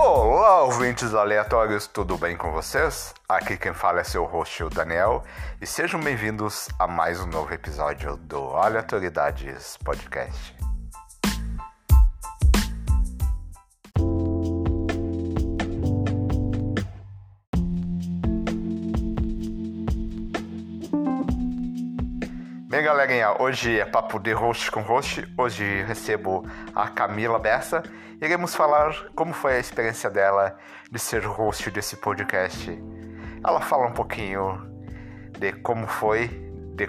Olá, ouvintes aleatórios, tudo bem com vocês? Aqui quem fala é seu host, o Daniel, e sejam bem-vindos a mais um novo episódio do Aleatoridades Podcast. Galerinha, hoje é papo de host com host. Hoje recebo a Camila Bessa. Iremos falar como foi a experiência dela de ser host desse podcast. Ela fala um pouquinho de como foi, de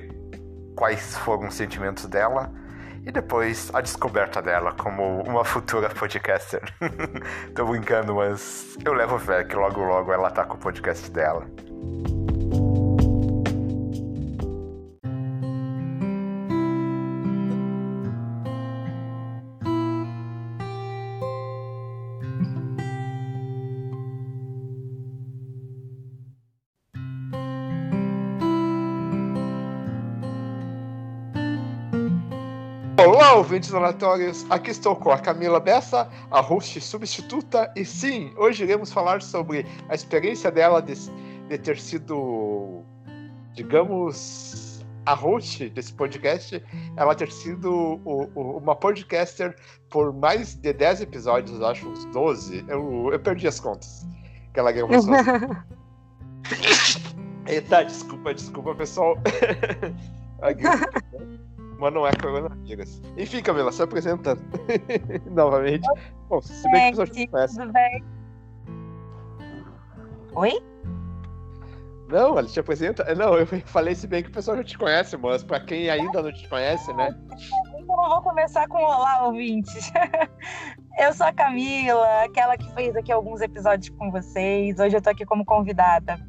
quais foram os sentimentos dela e depois a descoberta dela como uma futura podcaster. Tô brincando, mas eu levo fé que logo logo ela tá com o podcast dela. Ouvintes aleatórios. Aqui estou com a Camila Bessa, a host substituta. E sim, hoje iremos falar sobre a experiência dela de, de ter sido, digamos, a host desse podcast. Ela ter sido o, o, uma podcaster por mais de 10 episódios, acho uns 12. Eu, eu perdi as contas que ela gravou sozinha. Eita, desculpa, desculpa, pessoal. mas não é coronavírus. Enfim, Camila, se apresentando novamente. Bom, se bem que o pessoal já conhece. Tudo bem? Oi? Não, ela te apresenta. Não, eu falei se bem que o pessoal já te conhece, mas pra quem ainda não te conhece, né? Então eu vou começar com Olá, ouvintes. Eu sou a Camila, aquela que fez aqui alguns episódios com vocês. Hoje eu tô aqui como convidada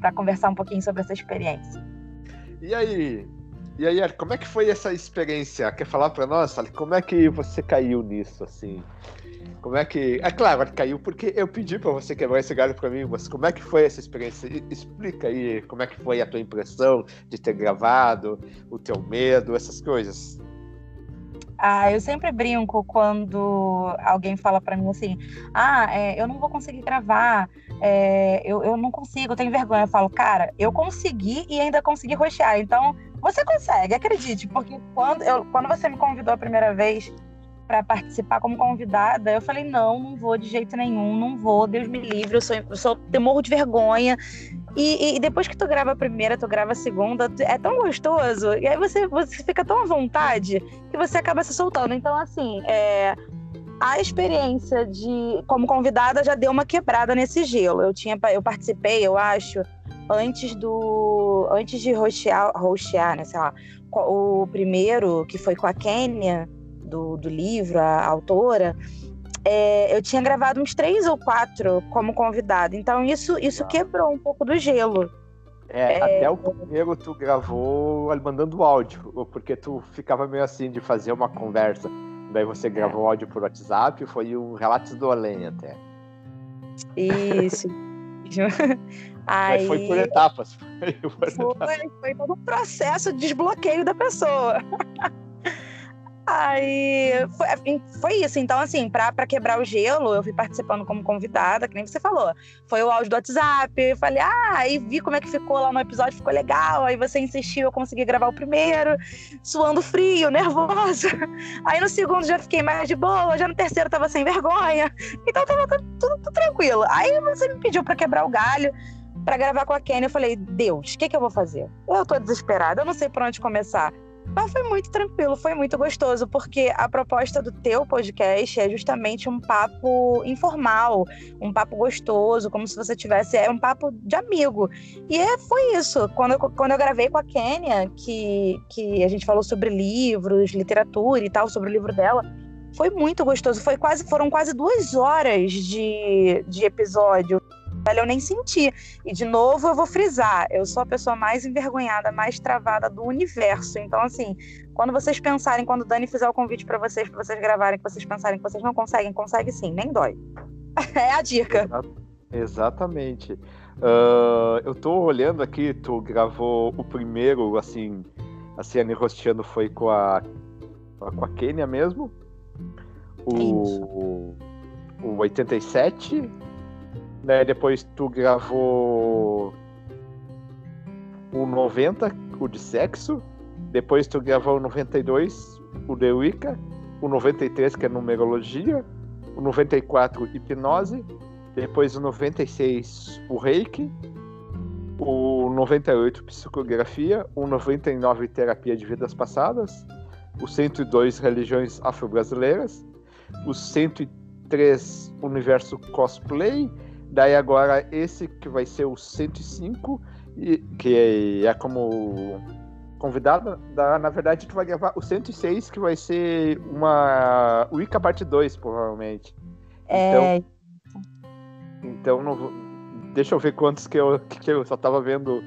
para conversar um pouquinho sobre essa experiência. E aí, e aí, como é que foi essa experiência? Quer falar para nós? Como é que você caiu nisso, assim? Como é que. É claro, caiu porque eu pedi para você quebrar esse galho para mim, mas como é que foi essa experiência? Explica aí como é que foi a tua impressão de ter gravado, o teu medo, essas coisas. Ah, eu sempre brinco quando alguém fala para mim assim: ah, é, eu não vou conseguir gravar, é, eu, eu não consigo, eu tenho vergonha. Eu falo, cara, eu consegui e ainda consegui roxear. Então, você consegue, acredite, porque quando, eu, quando você me convidou a primeira vez para participar como convidada, eu falei: não, não vou de jeito nenhum, não vou, Deus me livre, eu sou, eu sou eu morro de vergonha. E, e, depois que tu grava a primeira, tu grava a segunda, é tão gostoso. E aí você, você fica tão à vontade que você acaba se soltando. Então, assim, é, a experiência de como convidada já deu uma quebrada nesse gelo. Eu tinha, eu participei, eu acho, antes do. Antes de rostear, rostear né? Sei lá, o primeiro, que foi com a Kênia, do, do livro, a autora é, eu tinha gravado uns três ou quatro como convidado. Então isso, isso quebrou um pouco do gelo. É, é, até o primeiro tu gravou mandando áudio, porque tu ficava meio assim de fazer uma conversa. Daí você gravou é. áudio por WhatsApp, foi um relato do além até. Isso. Aí... Mas foi por etapas. Foi, foi, foi todo um processo de desbloqueio da pessoa. Aí foi, assim, foi, isso. Então, assim, pra, pra quebrar o gelo, eu fui participando como convidada, que nem você falou. Foi o áudio do WhatsApp. Falei, ah, aí vi como é que ficou lá no episódio, ficou legal. Aí você insistiu, eu consegui gravar o primeiro, suando frio, nervosa. Aí no segundo já fiquei mais de boa, já no terceiro tava sem vergonha. Então tava tudo, tudo, tudo tranquilo. Aí você me pediu pra quebrar o galho para gravar com a Kenny. Eu falei, Deus, o que, que eu vou fazer? Eu tô desesperada, eu não sei por onde começar. Mas foi muito tranquilo, foi muito gostoso, porque a proposta do teu podcast é justamente um papo informal, um papo gostoso, como se você tivesse. É um papo de amigo. E é, foi isso. Quando eu, quando eu gravei com a Kênia, que, que a gente falou sobre livros, literatura e tal, sobre o livro dela, foi muito gostoso. Foi quase, foram quase duas horas de, de episódio eu nem senti. E de novo eu vou frisar, eu sou a pessoa mais envergonhada, mais travada do universo. Então assim, quando vocês pensarem, quando o Dani fizer o convite para vocês, para vocês gravarem, que vocês pensarem que vocês não conseguem, consegue sim, nem dói. é a dica. Exatamente. Uh, eu tô olhando aqui, tu gravou o primeiro, assim, a Ciane rosteando foi com a com a Kênia mesmo. O, o 87, né? Depois tu gravou o 90, o de sexo. Depois tu gravou o 92, o de Wicca. O 93, que é numerologia. O 94, hipnose. Depois o 96, o reiki. O 98, psicografia. O 99, terapia de vidas passadas. O 102, religiões afro-brasileiras. O 103, universo cosplay. Daí agora esse que vai ser o 105 e, que é como convidado, da, na verdade, tu vai gravar o 106, que vai ser uma Wicca parte 2, provavelmente. É... Então, então não, deixa eu ver quantos que eu, que eu só tava vendo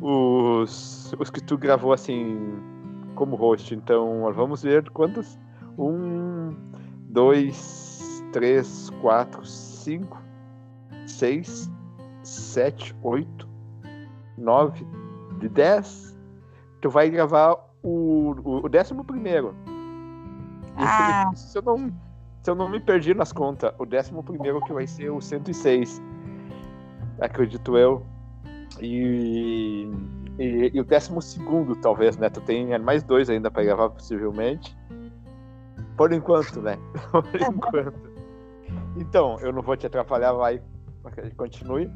os, os que tu gravou assim como host. Então, vamos ver quantos. Um, dois, três, quatro, cinco, seis, sete, oito, 9 de 10, tu vai gravar o, o, o décimo primeiro. Ah. Se, eu não, se eu não me perdi nas contas, o décimo primeiro que vai ser o 106. Acredito eu. E, e, e o décimo segundo, talvez, né? Tu tem mais dois ainda para gravar, possivelmente. Por enquanto, né? Por enquanto. Então, eu não vou te atrapalhar, vai. Continue.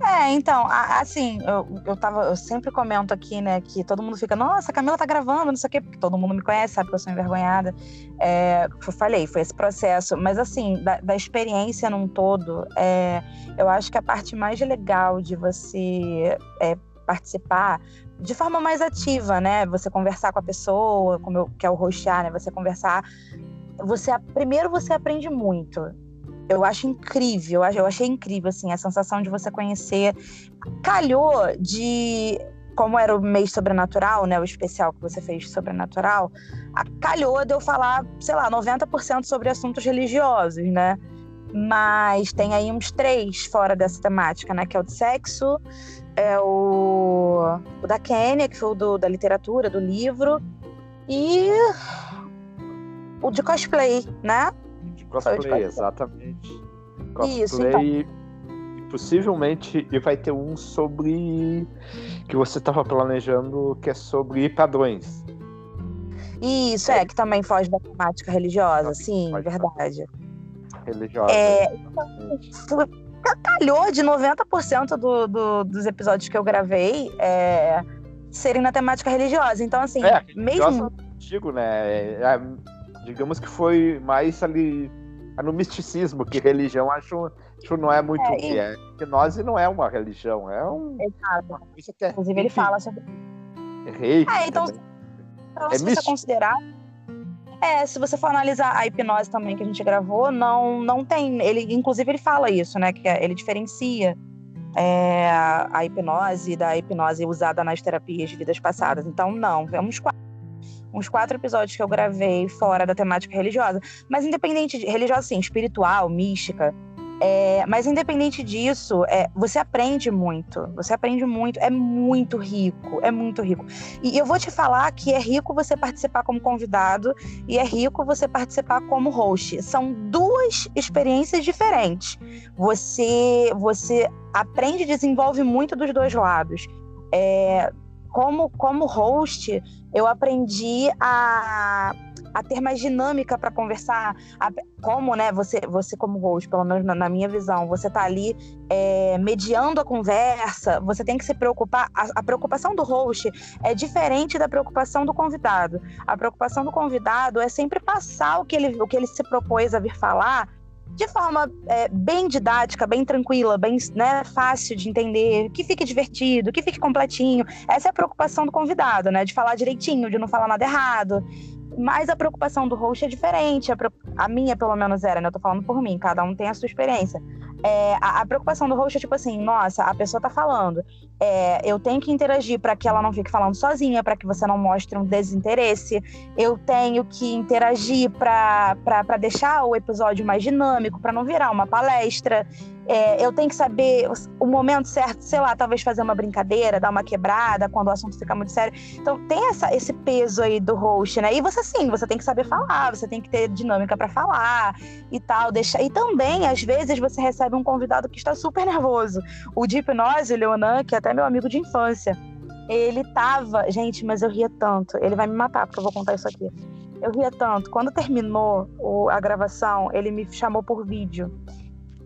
É, então, assim, eu, eu tava, eu sempre comento aqui, né, que todo mundo fica, nossa, a Camila tá gravando, não sei o quê, porque todo mundo me conhece, sabe que eu sou envergonhada. É, eu falei, foi esse processo. Mas, assim, da, da experiência num todo, é, eu acho que a parte mais legal de você é, participar de forma mais ativa, né? Você conversar com a pessoa, como eu, que é o rostear, né? Você conversar. Você, primeiro você aprende muito eu acho incrível, eu achei incrível, assim, a sensação de você conhecer. Calhou de. Como era o mês sobrenatural, né? O especial que você fez sobrenatural, calhou de eu falar, sei lá, 90% sobre assuntos religiosos, né? Mas tem aí uns três fora dessa temática, né? Que é o de sexo, é o, o da Kênia, que foi o do, da literatura, do livro, e o de cosplay, né? Cosplay, exatamente. Cosplay. Isso, então. E possivelmente e vai ter um sobre que você estava planejando, que é sobre padrões. Isso, é, que também foge da temática religiosa, sim, verdade. Religiosa. É, então, calhou de 90% do, do, dos episódios que eu gravei é, serem na temática religiosa. Então, assim, é, mesmo. Digo, né? É, é, digamos que foi mais ali no misticismo, que religião acho, acho não é muito é, o que é. Hipnose não é uma religião, é um. Exato. É, Inclusive, ele fala sobre. É rei. É, então, então é se você considerar. É, se você for analisar a hipnose também que a gente gravou, não, não tem. Ele, inclusive, ele fala isso, né? Que é, ele diferencia é, a hipnose da hipnose usada nas terapias de vidas passadas. Então, não, vamos quatro uns quatro episódios que eu gravei fora da temática religiosa. Mas independente de religiosa, assim, espiritual, mística. É, mas independente disso, é, você aprende muito. Você aprende muito. É muito rico. É muito rico. E eu vou te falar que é rico você participar como convidado e é rico você participar como host. São duas experiências diferentes. Você, você aprende e desenvolve muito dos dois lados. É, como, como host, eu aprendi a, a ter mais dinâmica para conversar. A, como, né, você, você como host, pelo menos na, na minha visão, você tá ali é, mediando a conversa, você tem que se preocupar. A, a, preocupação do host é diferente da preocupação do convidado. A preocupação do convidado é sempre passar o que ele, o que ele se propôs a vir falar de forma é, bem didática, bem tranquila, bem né, fácil de entender, que fique divertido, que fique completinho. Essa é a preocupação do convidado, né? De falar direitinho, de não falar nada errado. Mas a preocupação do host é diferente. A, minha, pelo menos, era, né? Eu tô falando por mim, cada um tem a sua experiência. É, a, a, preocupação do host é tipo assim: nossa, a pessoa tá falando. É, eu tenho que interagir para que ela não fique falando sozinha, para que você não mostre um desinteresse. Eu tenho que interagir para deixar o episódio mais dinâmico, para não virar uma palestra. É, eu tenho que saber o momento certo, sei lá, talvez fazer uma brincadeira, dar uma quebrada quando o assunto fica muito sério. Então tem essa, esse peso aí do host, né? E você sim, você tem que saber falar, você tem que ter dinâmica para falar e tal. E também, às vezes, você recebe um convidado que está super nervoso. O de hipnose, o Leonan, que é até meu amigo de infância, ele tava. Gente, mas eu ria tanto. Ele vai me matar, porque eu vou contar isso aqui. Eu ria tanto. Quando terminou a gravação, ele me chamou por vídeo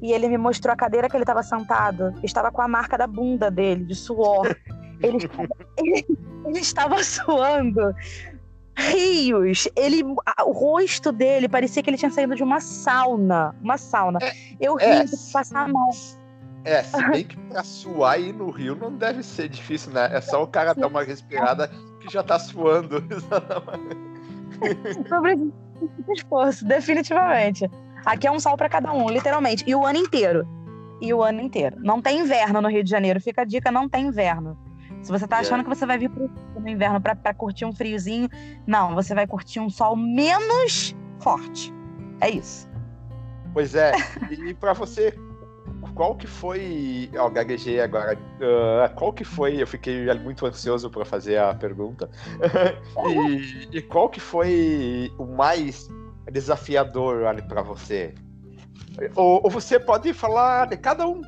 e ele me mostrou a cadeira que ele estava sentado. Estava com a marca da bunda dele, de suor. Ele estava, ele, ele estava suando rios. Ele, o rosto dele parecia que ele tinha saído de uma sauna. Uma sauna. É, Eu ri é, de passar mal. É, se bem que pra suar aí no rio não deve ser difícil, né? É só o cara dar uma respirada que já tá suando. Sobre esforço, definitivamente. Aqui é um sol para cada um, literalmente. E o ano inteiro. E o ano inteiro. Não tem inverno no Rio de Janeiro. Fica a dica, não tem inverno. Se você tá achando que você vai vir pro no inverno para curtir um friozinho, não, você vai curtir um sol menos forte. É isso. Pois é. E para você, qual que foi. Ó, oh, gaguejei agora. Uh, qual que foi? Eu fiquei muito ansioso para fazer a pergunta. e, e, qual que foi o mais desafiador ali para você? Ou, ou, você pode falar de cada um.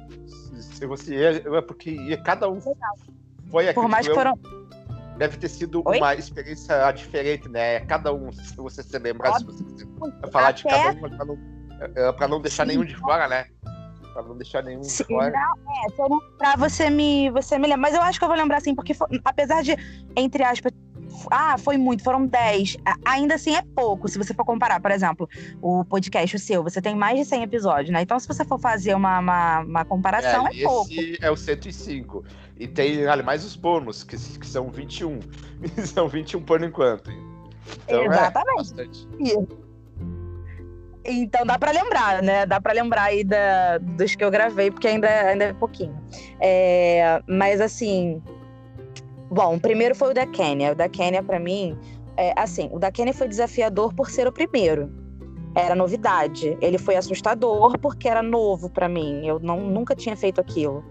Se você é, porque cada um foi Por mais que foram deve ter sido Oi? uma experiência diferente, né? Cada um, se você se lembrar, se você falar Até... de cada um, para não, é, não deixar Sim. nenhum de fora, né? Pra não deixar nenhum de Sim, fora. Não, é, se eu não lembrar, você me, você me lembra. Mas eu acho que eu vou lembrar assim, porque foi, apesar de, entre aspas, ah, foi muito, foram 10. Ainda assim é pouco, se você for comparar. Por exemplo, o podcast o seu, você tem mais de 100 episódios, né? Então, se você for fazer uma, uma, uma comparação, é, é pouco. Esse é o 105. E tem ali, mais os bônus, que, que são 21. são 21 por enquanto. Então, é Exatamente. É então dá para lembrar, né? Dá para lembrar aí da, dos que eu gravei, porque ainda, ainda é pouquinho. É, mas assim, Bom, o primeiro foi o da Kenya. O da Kenya, para mim, é, assim, o da Kenya foi desafiador por ser o primeiro. Era novidade. Ele foi assustador porque era novo para mim. Eu não, nunca tinha feito aquilo.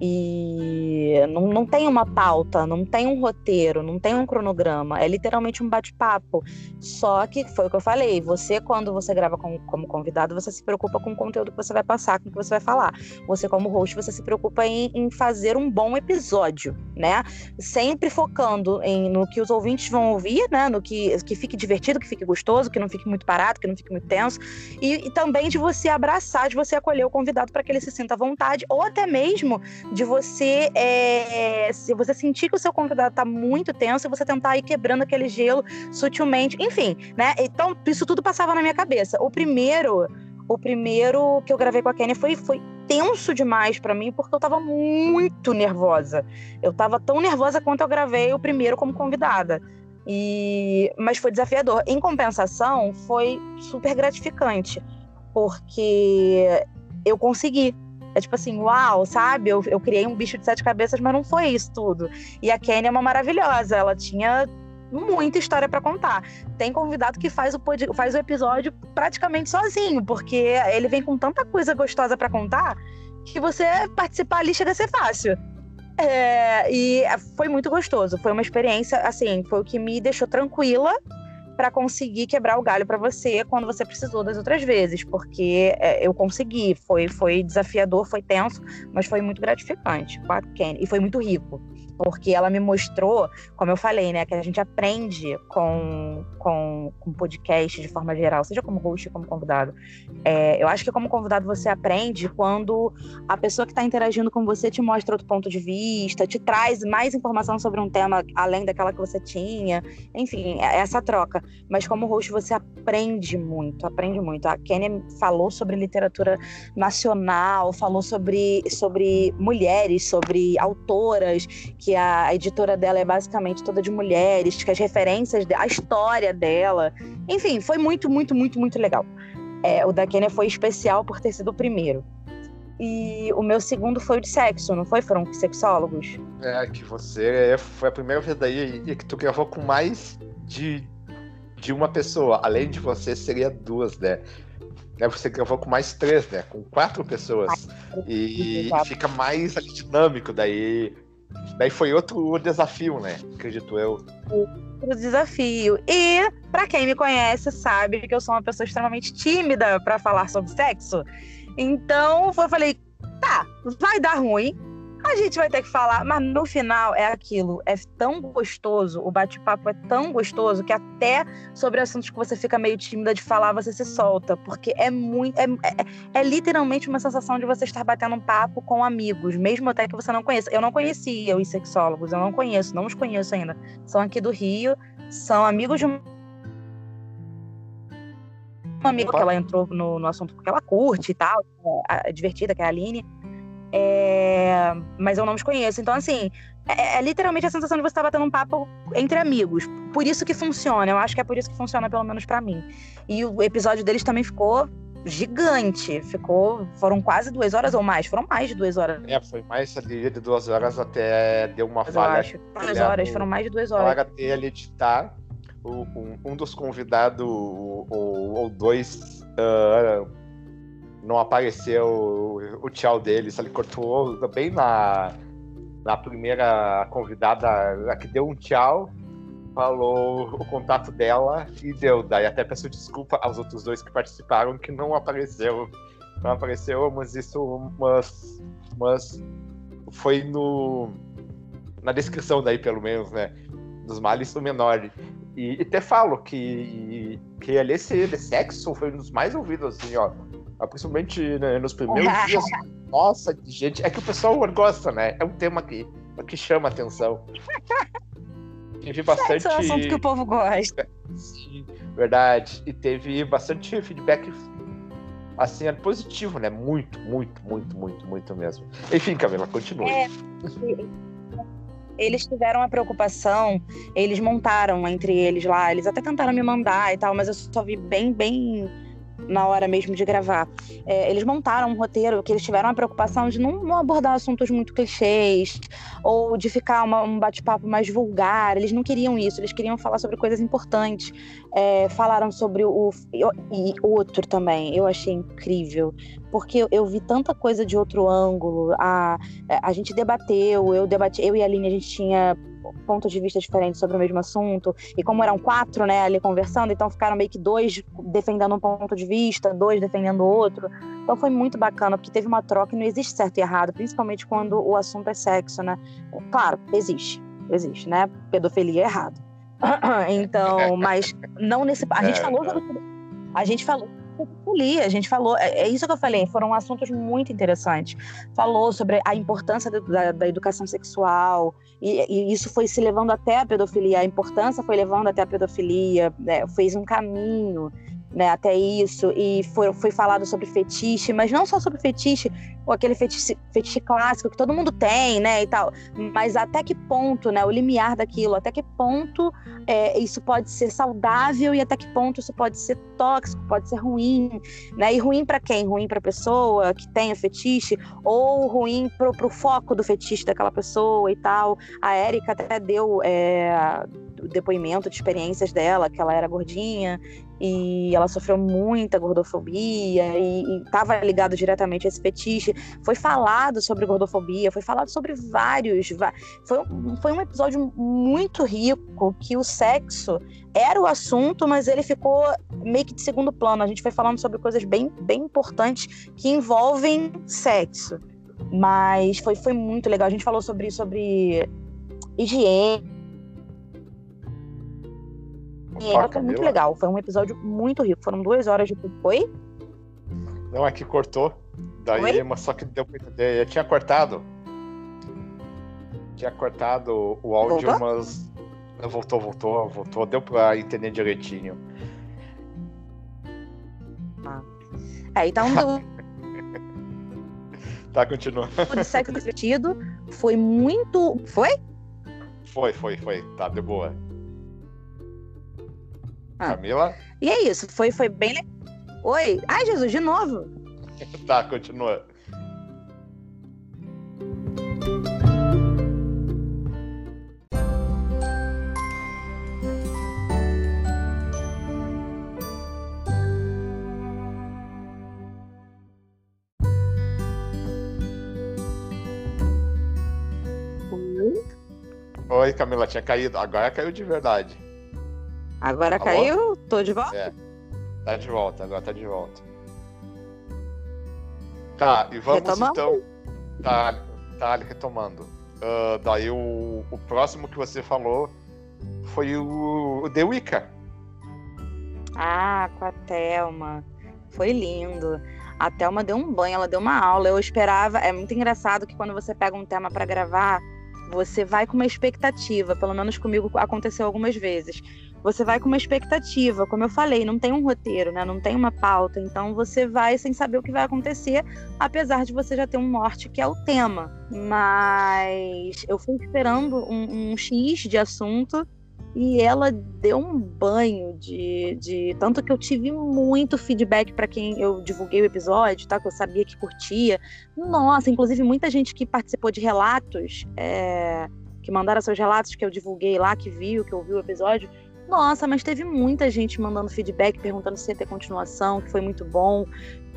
E não, não tem uma pauta, não tem um roteiro, não tem um cronograma. É literalmente um bate-papo. Só que foi o que eu falei: você, quando você grava com, como convidado, você se preocupa com o conteúdo que você vai passar, com o que você vai falar. Você, como host, você se preocupa em, em fazer um bom episódio, né? Sempre focando em, no que os ouvintes vão ouvir, né? No que, que fique divertido, que fique gostoso, que não fique muito parado, que não fique muito tenso. E, e também de você abraçar, de você acolher o convidado para que ele se sinta à vontade, ou até mesmo de você, é, se você sentir que o seu convidado está muito tenso, você tentar ir quebrando aquele gelo sutilmente, enfim, né? Então, isso tudo passava na minha cabeça. O primeiro, o primeiro que eu gravei com a Kenny foi, foi tenso demais para mim, porque eu tava muito nervosa. Eu tava tão nervosa quanto eu gravei o primeiro como convidada. E, mas foi desafiador. Em compensação, foi super gratificante, porque eu consegui é tipo assim, uau, sabe? Eu, eu criei um bicho de sete cabeças, mas não foi isso tudo. E a Kenny é uma maravilhosa, ela tinha muita história para contar. Tem convidado que faz o, faz o episódio praticamente sozinho, porque ele vem com tanta coisa gostosa para contar que você participar ali chega a ser fácil. É, e foi muito gostoso. Foi uma experiência, assim, foi o que me deixou tranquila para conseguir quebrar o galho para você quando você precisou das outras vezes, porque é, eu consegui. Foi, foi desafiador, foi tenso, mas foi muito gratificante a Kenny, e foi muito rico porque ela me mostrou, como eu falei, né, que a gente aprende com, com, com podcast de forma geral, seja como host, como convidado. É, eu acho que como convidado você aprende quando a pessoa que está interagindo com você te mostra outro ponto de vista, te traz mais informação sobre um tema além daquela que você tinha, enfim, é essa troca. Mas como host você aprende muito, aprende muito. A Kenya falou sobre literatura nacional, falou sobre, sobre mulheres, sobre autoras que que a editora dela é basicamente toda de mulheres, que as referências, a história dela. Enfim, foi muito, muito, muito, muito legal. É, o da Kenya foi especial por ter sido o primeiro. E o meu segundo foi o de sexo, não foi? Foram sexólogos? É, que você foi a primeira vez daí que tu gravou com mais de, de uma pessoa. Além de você, seria duas, né? É, você gravou com mais três, né? Com quatro pessoas. E fica mais ali, dinâmico, daí. Daí foi outro desafio, né? Acredito eu. Outro desafio. E, para quem me conhece, sabe que eu sou uma pessoa extremamente tímida para falar sobre sexo. Então, eu falei, tá, vai dar ruim, a gente vai ter que falar, mas no final é aquilo, é tão gostoso, o bate-papo é tão gostoso que até sobre assuntos que você fica meio tímida de falar, você se solta, porque é muito, é, é, é literalmente uma sensação de você estar batendo um papo com amigos, mesmo até que você não conheça. Eu não conhecia os sexólogos, eu não conheço, não os conheço ainda. São aqui do Rio, são amigos de uma amiga que ela entrou no, no assunto porque ela curte e tal, é, divertida, que é a Aline. É... Mas eu não os conheço. Então, assim, é, é literalmente a sensação de você estar batendo um papo entre amigos. Por isso que funciona. Eu acho que é por isso que funciona, pelo menos para mim. E o episódio deles também ficou gigante. Ficou. Foram quase duas horas ou mais. Foram mais de duas horas. É, foi mais ali de duas horas até deu uma Mas falha. Eu acho. Duas horas, foram mais de duas horas. Para ele editar, um, um dos convidados, ou, ou dois. Uh, não apareceu o, o tchau deles, ele cortou bem na, na primeira convidada, a que deu um tchau, falou o contato dela e deu. Daí até peço desculpa aos outros dois que participaram que não apareceu. Não apareceu, mas isso mas, mas foi no na descrição daí, pelo menos, né? Dos males do menor. E, e até falo que, que ali esse de sexo foi um dos mais ouvidos, assim, ó principalmente né, nos primeiros dias. Nossa, gente, é que o pessoal gosta, né? É um tema que, que chama atenção. Teve bastante. É um assunto que o povo gosta. Sim, verdade. E teve bastante feedback assim, é positivo, né? Muito, muito, muito, muito, muito mesmo. Enfim, Camila, continue. É, eles tiveram a preocupação, eles montaram entre eles lá, eles até tentaram me mandar e tal, mas eu só vi bem, bem na hora mesmo de gravar. É, eles montaram um roteiro que eles tiveram a preocupação de não, abordar assuntos muito clichês ou de ficar uma, um bate-papo mais vulgar. Eles não queriam isso, eles queriam falar sobre coisas importantes. É, falaram sobre o. E outro também, eu achei incrível, porque eu, eu, vi tanta coisa de outro ângulo. A, a gente debateu, eu debati, eu e a Aline, a gente tinha pontos de vista diferentes sobre o mesmo assunto. E como eram quatro, né, ali conversando, então ficaram meio que dois defendendo um ponto de vista, dois defendendo outro. Então foi muito bacana, porque teve uma troca e não existe certo e errado, principalmente quando o assunto é sexo, né? Claro, existe, existe, né? Pedofilia é errado. então, mas não nesse. A gente é, falou. A gente falou ali, a gente falou, é, é, isso que eu falei, foram assuntos muito interessantes. Falou sobre a importância da, da educação sexual, e, e, isso foi se levando até a pedofilia, a importância foi levando até a pedofilia, né, fez um caminho né, até isso, e foi, foi falado sobre fetiche, mas não só sobre fetiche, ou aquele fetiche, fetiche clássico que todo mundo tem, né, e tal, mas até que ponto, né, o limiar daquilo, até que ponto é, isso pode ser saudável e até que ponto isso pode ser tóxico, pode ser ruim, né, e ruim para quem? Ruim para a pessoa que tem o fetiche, ou ruim pro, pro foco do fetiche daquela pessoa e tal. A Érica até deu é, depoimento de experiências dela, que ela era gordinha e ela sofreu muita gordofobia e estava ligado diretamente a esse fetiche. Foi falado sobre gordofobia, foi falado sobre vários. Foi, foi um episódio muito rico que o sexo era o assunto, mas ele ficou meio que de segundo plano. A gente foi falando sobre coisas bem, bem importantes que envolvem sexo. Mas foi, foi muito legal. A gente falou sobre, sobre higiene e foi muito legal. Foi um episódio muito rico. Foram duas horas de. Oi? Não, é que cortou. Daí, Oi? mas só que deu pra entender. Eu tinha cortado. Tinha cortado o áudio, voltou? mas. Voltou, voltou, voltou. Deu pra entender direitinho. Ah. É, então. tá, continua. De sexo divertido foi muito. Foi? Foi, foi, foi. Tá, de boa. Ah. Camila? E é isso, foi, foi bem. Oi! Ai, Jesus, de novo! tá, continua. Oi, Camila, tinha caído. Agora caiu de verdade. Agora Alô? caiu? Tô de volta? É. Tá de volta, agora tá de volta. Tá, e vamos Retomamos? então. Tá, tá retomando. Uh, daí o, o próximo que você falou foi o, o The Wicca. Ah, com a Thelma. Foi lindo. A Thelma deu um banho, ela deu uma aula. Eu esperava. É muito engraçado que quando você pega um tema para gravar, você vai com uma expectativa. Pelo menos comigo aconteceu algumas vezes. Você vai com uma expectativa, como eu falei, não tem um roteiro, né? Não tem uma pauta. Então você vai sem saber o que vai acontecer, apesar de você já ter um norte que é o tema. Mas eu fui esperando um, um X de assunto e ela deu um banho de, de tanto que eu tive muito feedback para quem eu divulguei o episódio, tá? Que eu sabia que curtia. Nossa, inclusive muita gente que participou de relatos, é, que mandaram seus relatos que eu divulguei lá, que viu, que ouviu o episódio. Nossa, mas teve muita gente mandando feedback, perguntando se ia ter continuação, que foi muito bom.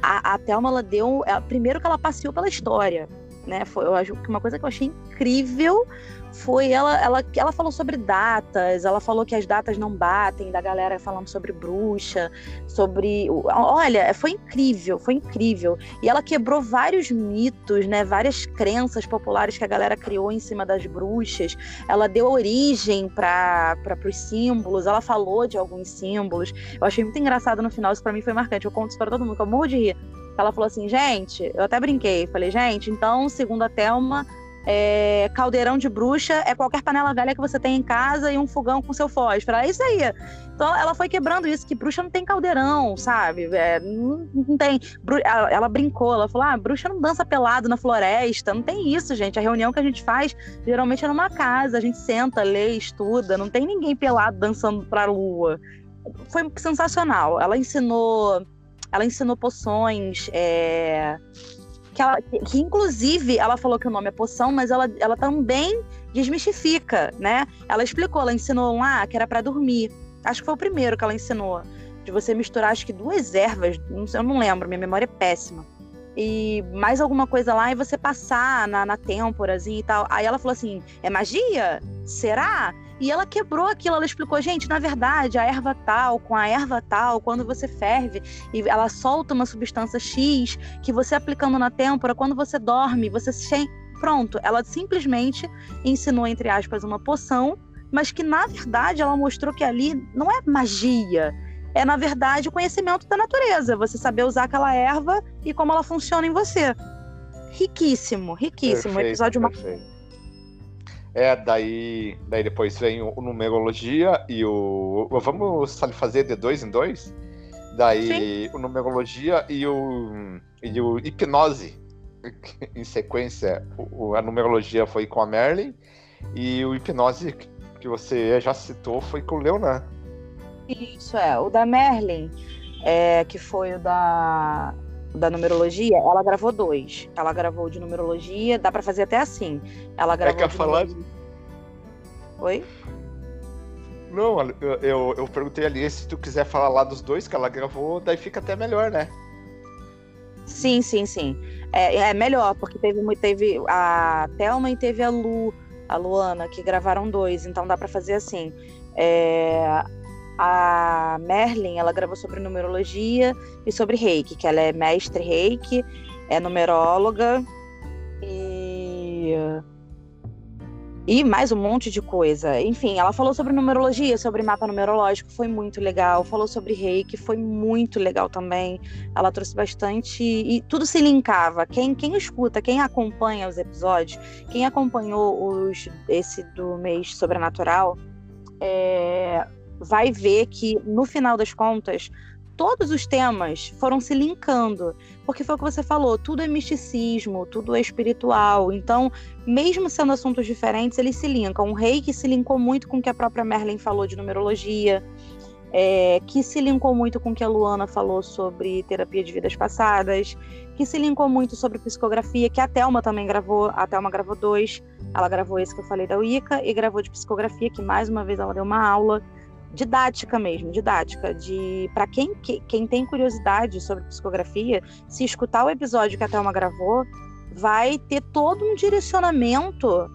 A, a Thelma, ela deu. É, primeiro que ela passeou pela história, né? Foi, eu acho que uma coisa que eu achei incrível foi ela, ela, ela falou sobre datas, ela falou que as datas não batem, da galera falando sobre bruxa, sobre. Olha, foi incrível, foi incrível. E ela quebrou vários mitos, né? Várias crenças populares que a galera criou em cima das bruxas. Ela deu origem para os símbolos, ela falou de alguns símbolos. Eu achei muito engraçado no final, isso para mim foi marcante. Eu conto isso para todo mundo, que eu morro de rir. Ela falou assim, gente, eu até brinquei, falei, gente, então, segundo a Thelma é, caldeirão de bruxa é qualquer panela velha que você tem em casa e um fogão com seu fósforo. É isso aí. Então ela foi quebrando isso, que bruxa não tem caldeirão, sabe? É, não, não, tem. Ela, ela, brincou, ela falou: ah, bruxa não dança pelado na floresta. Não tem isso, gente. A reunião que a gente faz geralmente é numa casa, a gente senta, lê, estuda. Não tem ninguém pelado dançando pra lua. Foi sensacional. Ela ensinou. Ela ensinou poções. É que, ela, que inclusive ela falou que o nome é poção, mas ela, ela também desmistifica, né? Ela explicou, ela ensinou lá que era para dormir. Acho que foi o primeiro que ela ensinou. De você misturar, acho que duas ervas, eu não lembro, minha memória é péssima. E mais alguma coisa lá e você passar na, na têmporazinha e tal. Aí ela falou assim: é magia? Será? E ela quebrou aquilo, ela explicou, gente, na verdade, a erva tal, com a erva tal, quando você ferve e ela solta uma substância X, que você aplicando na têmpora, quando você dorme, você se... Pronto, ela simplesmente ensinou, entre aspas, uma poção, mas que na verdade ela mostrou que ali não é magia, é na verdade o conhecimento da natureza, você saber usar aquela erva e como ela funciona em você. Riquíssimo, riquíssimo. Perfeito, episódio perfeito. É, daí, daí depois vem o, numerologia e o. Vamos fazer de dois em dois? Daí Sim. o numerologia e o, e o hipnose em sequência. O, a numerologia foi com a Merlin e o hipnose que você já citou foi com o Leonan. Isso é, o da Merlin, é, que foi o da da numerologia, ela gravou dois. Ela gravou de numerologia, dá para fazer até assim. Ela gravou. É que falar. Oi? Não, eu, eu, eu, perguntei ali se tu quiser falar lá dos dois que ela gravou, daí fica até melhor, né? Sim, sim, sim. É, é melhor, porque teve, teve a Thelma e teve a Lu, a Luana, que gravaram dois, então dá para fazer assim. É, a Merlin, ela gravou sobre numerologia e sobre reiki, que ela é mestre reiki, é numeróloga e e mais um monte de coisa. Enfim, ela falou sobre numerologia, sobre mapa numerológico, foi muito legal. Falou sobre reiki, foi muito legal também. Ela trouxe bastante e tudo se linkava. Quem, quem escuta, quem acompanha os episódios, quem acompanhou os esse do mês sobrenatural, é, vai ver que, no final das contas, todos os temas foram se linkando, porque foi o que você falou, tudo é misticismo, tudo é espiritual. Então, mesmo sendo assuntos diferentes, eles se linkam. O rei que se linkou muito com o que a própria Merlin falou de numerologia, é, que se linkou muito com o que a Luana falou sobre terapia de vidas passadas, que se linkou muito sobre psicografia, que a Thelma também gravou, a Thelma gravou dois, ela gravou esse que eu falei da Wicca e gravou de psicografia, que mais uma vez ela deu uma aula didática mesmo, didática, de para quem, quem tem curiosidade sobre psicografia, se escutar o episódio que a Thelma gravou, vai ter todo um direcionamento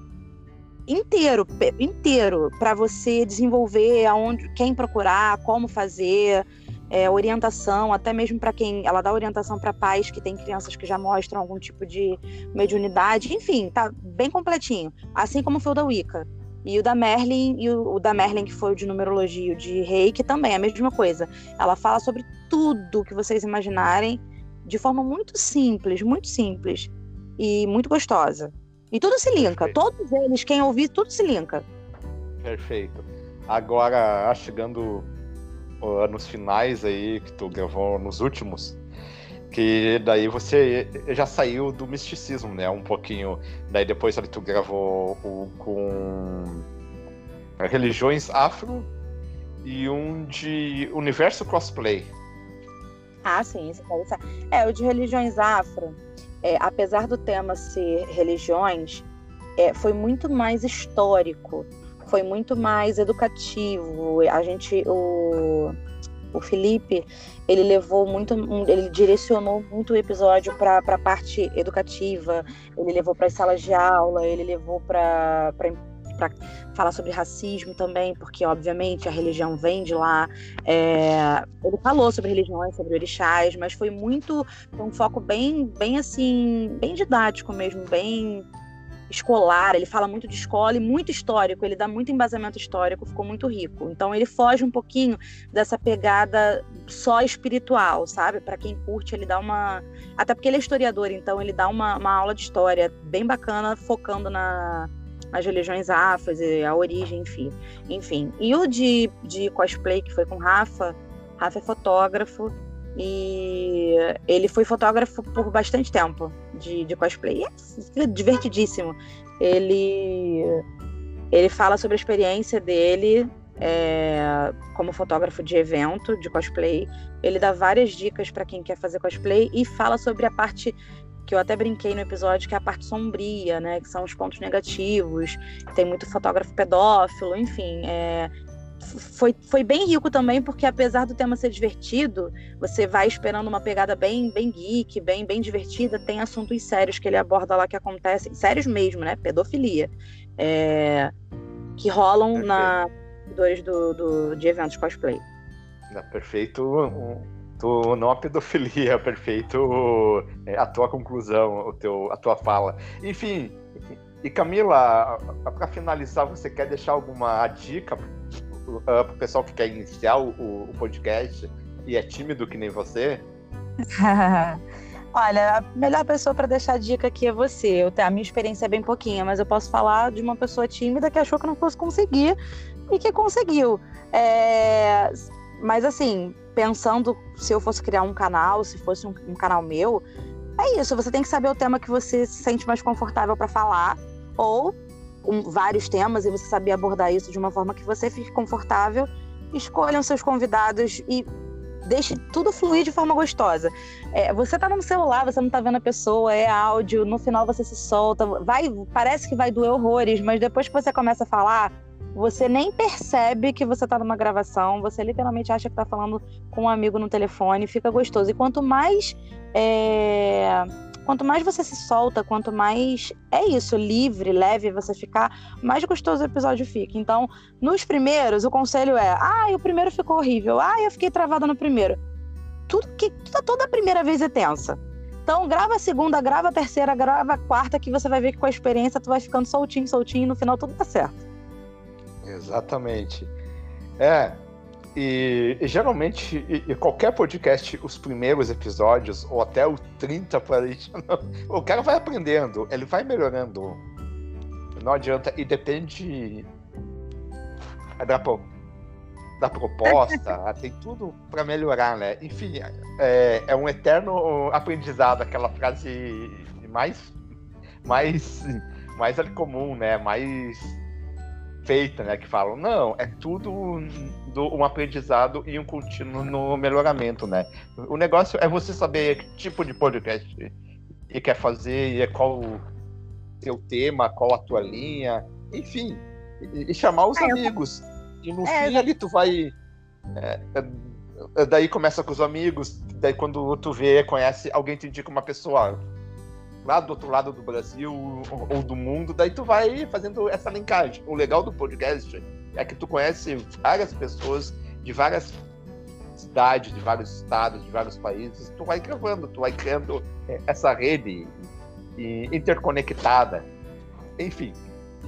inteiro, inteiro, para você desenvolver aonde, quem procurar, como fazer, é, orientação, até mesmo para quem ela dá orientação para pais que têm crianças que já mostram algum tipo de mediunidade, enfim, tá bem completinho, assim como foi o da Wicca. E o da Merlin, e o, o da Merlin, que foi o de numerologia, o de reiki, também é a mesma coisa. Ela fala sobre tudo que vocês imaginarem de forma muito simples, muito simples e muito gostosa. E tudo se linka, Perfeito. todos eles, quem ouvir, tudo se linka. Perfeito. Agora, chegando anos finais aí, que tu gravou nos últimos, que daí você já saiu do misticismo, né? Um pouquinho. Daí depois ali tu gravou o, com religiões afro e um de universo cosplay. Ah, sim, isso é o de religiões afro. É, apesar do tema ser religiões, é, foi muito mais histórico foi muito mais educativo. A gente, o, o Felipe, ele levou muito, ele direcionou muito o episódio para a parte educativa. Ele levou para as salas de aula, ele levou para para falar sobre racismo também, porque obviamente a religião vem de lá. É, ele falou sobre religiões, sobre orixás, mas foi muito um foco bem, bem assim, bem didático mesmo, bem escolar, ele fala muito de escola e muito histórico, ele dá muito embasamento histórico, ficou muito rico. Então ele foge um pouquinho dessa pegada só espiritual, sabe? Para quem curte, ele dá uma. Até porque ele é historiador, então ele dá uma, uma aula de história bem bacana, focando na, nas religiões afros e a origem, enfim. enfim. E o de, de cosplay, que foi com Rafa, Rafa é fotógrafo, e ele foi fotógrafo por bastante tempo de, de cosplay. é divertidíssimo. Ele, ele fala sobre a experiência dele é, como fotógrafo de evento de cosplay. Ele dá várias dicas para quem quer fazer cosplay e fala sobre a parte que eu até brinquei no episódio, que é a parte sombria, né? Que são os pontos negativos. Tem muito fotógrafo pedófilo, enfim. É, foi, foi bem rico também, porque apesar do tema ser divertido, você vai esperando uma pegada bem, bem geek, bem, bem divertida. Tem assuntos sérios que ele aborda lá que acontecem, sérios mesmo, né? Pedofilia. É, que rolam Perfeito. na do, do, de eventos cosplay. Perfeito. Tu, não a pedofilia, perfeito é, a tua conclusão, o teu, a tua fala. Enfim, e Camila, para finalizar, você quer deixar alguma dica uh, pro pessoal que quer iniciar o, o podcast e é tímido que nem você? Olha, a melhor pessoa para deixar dica aqui é você. Eu, a minha experiência é bem pouquinha, mas eu posso falar de uma pessoa tímida que achou que não fosse conseguir e que conseguiu. É... Mas assim, pensando se eu fosse criar um canal, se fosse um, um canal meu, é isso. Você tem que saber o tema que você se sente mais confortável para falar, ou um, vários temas e você saber abordar isso de uma forma que você fique confortável, escolham seus convidados e deixe tudo fluir de forma gostosa. É, você tá no celular, você não tá vendo a pessoa, é áudio, no final você se solta, vai, parece que vai doer horrores, mas depois que você começa a falar, você nem percebe que você tá numa gravação, você literalmente acha que tá falando com um amigo no telefone, fica gostoso. E quanto mais é quanto mais você se solta, quanto mais é isso, livre, leve você ficar, mais gostoso o episódio fica. Então, nos primeiros, o conselho é: ah, o primeiro ficou horrível, ah, eu fiquei travada no primeiro. Tudo que toda a primeira vez é tensa. Então, grava a segunda, grava a terceira, grava a quarta, que você vai ver que com a experiência tu vai ficando soltinho, soltinho, e no final tudo dá certo. Exatamente. É, e, e geralmente, e, e qualquer podcast, os primeiros episódios, ou até o 30 para o cara vai aprendendo, ele vai melhorando. Não adianta, e depende da, da proposta, tem tudo para melhorar, né? Enfim, é, é um eterno aprendizado, aquela frase mais, mais, mais comum, né? Mais feita, né? Que falam, não, é tudo do, um aprendizado e um contínuo no melhoramento, né? O negócio é você saber que tipo de podcast que quer fazer e é qual o seu tema, qual a tua linha, enfim, e, e chamar os é, amigos. Eu... E no é, fim ali tu vai. É, é, daí começa com os amigos, daí quando tu vê, conhece, alguém te indica uma pessoa. lá do outro lado do Brasil ou, ou do mundo, daí tu vai fazendo essa linkagem. O legal do podcast é que tu conhece várias pessoas de várias cidades, de vários estados, de vários países, tu vai gravando, tu vai criando é, essa rede interconectada. Enfim.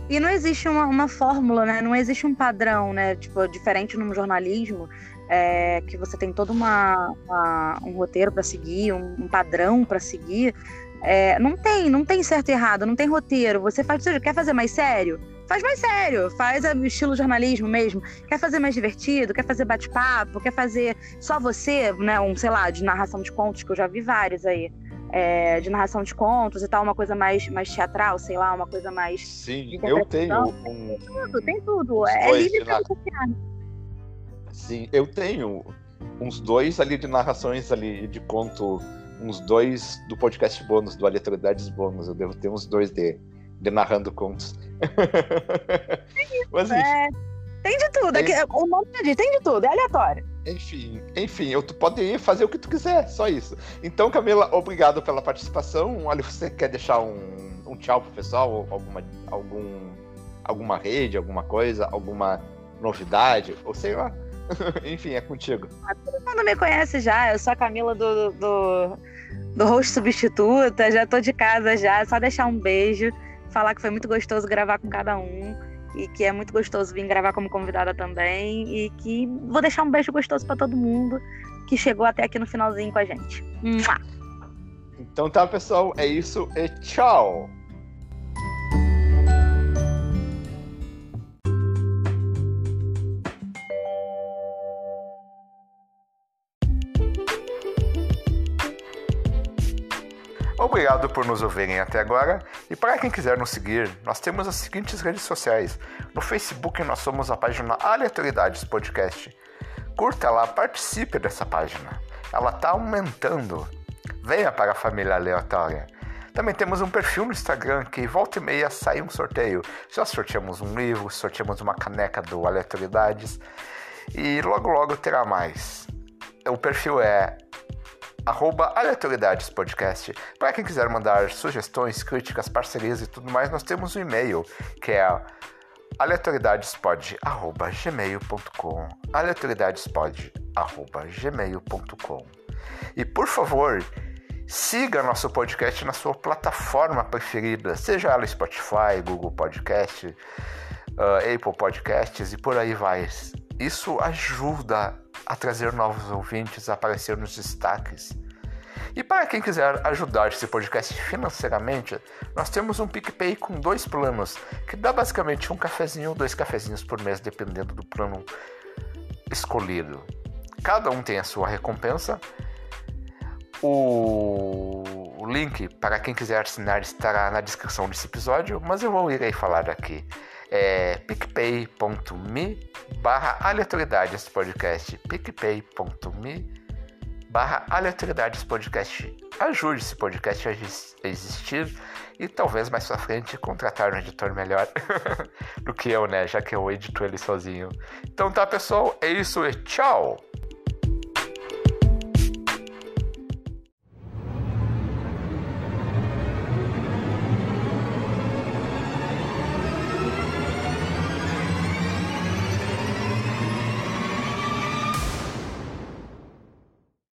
E não existe uma, uma fórmula, né? Não existe um padrão, né? Tipo, diferente no jornalismo, é, que você tem todo uma, uma um roteiro para seguir, um, um padrão para seguir. É, não tem, não tem certo e errado, não tem roteiro. Você faz, você quer fazer mais sério? Faz mais sério, faz estilo jornalismo mesmo. Quer fazer mais divertido, quer fazer bate-papo, quer fazer só você, né? Um, sei lá, de narração de contos, que eu já vi vários aí. É, de narração de contos e tal, uma coisa mais, mais teatral, sei lá, uma coisa mais. Sim, eu tenho um. Tem tudo, tem tudo. É livre pra. Sim, eu tenho uns dois ali de narrações ali de conto, uns dois do podcast bônus, do Aleatoriedades Bônus. Eu devo ter uns dois de, de narrando contos. Mas, é, tem de tudo. É, o nome diz, tem de tudo, é aleatório. Enfim, enfim, eu, tu pode ir fazer o que tu quiser, só isso. Então, Camila, obrigado pela participação. Olha, você quer deixar um, um tchau pro pessoal? Alguma, algum, alguma rede, alguma coisa, alguma novidade? Ou sei lá. enfim, é contigo. Todo mundo me conhece já, eu sou a Camila do, do, do host substituta, já tô de casa já, é só deixar um beijo falar que foi muito gostoso gravar com cada um e que é muito gostoso vir gravar como convidada também e que vou deixar um beijo gostoso para todo mundo que chegou até aqui no finalzinho com a gente. Então tá, pessoal, é isso e tchau. Obrigado por nos ouvirem até agora. E para quem quiser nos seguir, nós temos as seguintes redes sociais. No Facebook nós somos a página Aleatoriedades Podcast. Curta lá, participe dessa página. Ela está aumentando. Venha para a família aleatória. Também temos um perfil no Instagram que volta e meia sai um sorteio. Já sorteamos um livro, sorteamos uma caneca do Aleatoriedades e logo logo terá mais. O perfil é arroba Aleatoriedades Podcast. Para quem quiser mandar sugestões, críticas, parcerias e tudo mais, nós temos um e-mail que é aleatoriedadespod@gmail.com aleatoriedadespod@gmail.com E por favor, siga nosso podcast na sua plataforma preferida, seja ela Spotify, Google Podcast, uh, Apple Podcasts e por aí vai. Isso ajuda a trazer novos ouvintes, a aparecer nos destaques. E para quem quiser ajudar esse podcast financeiramente, nós temos um PicPay com dois planos, que dá basicamente um cafezinho ou dois cafezinhos por mês, dependendo do plano escolhido. Cada um tem a sua recompensa. O link para quem quiser assinar estará na descrição desse episódio, mas eu vou irei falar aqui. É picpay.me barra aleatoriedades podcast picpay.me barra aleatoriedades podcast ajude esse podcast a existir e talvez mais pra frente contratar um editor melhor do que eu, né? Já que eu edito ele sozinho. Então tá, pessoal, é isso e tchau!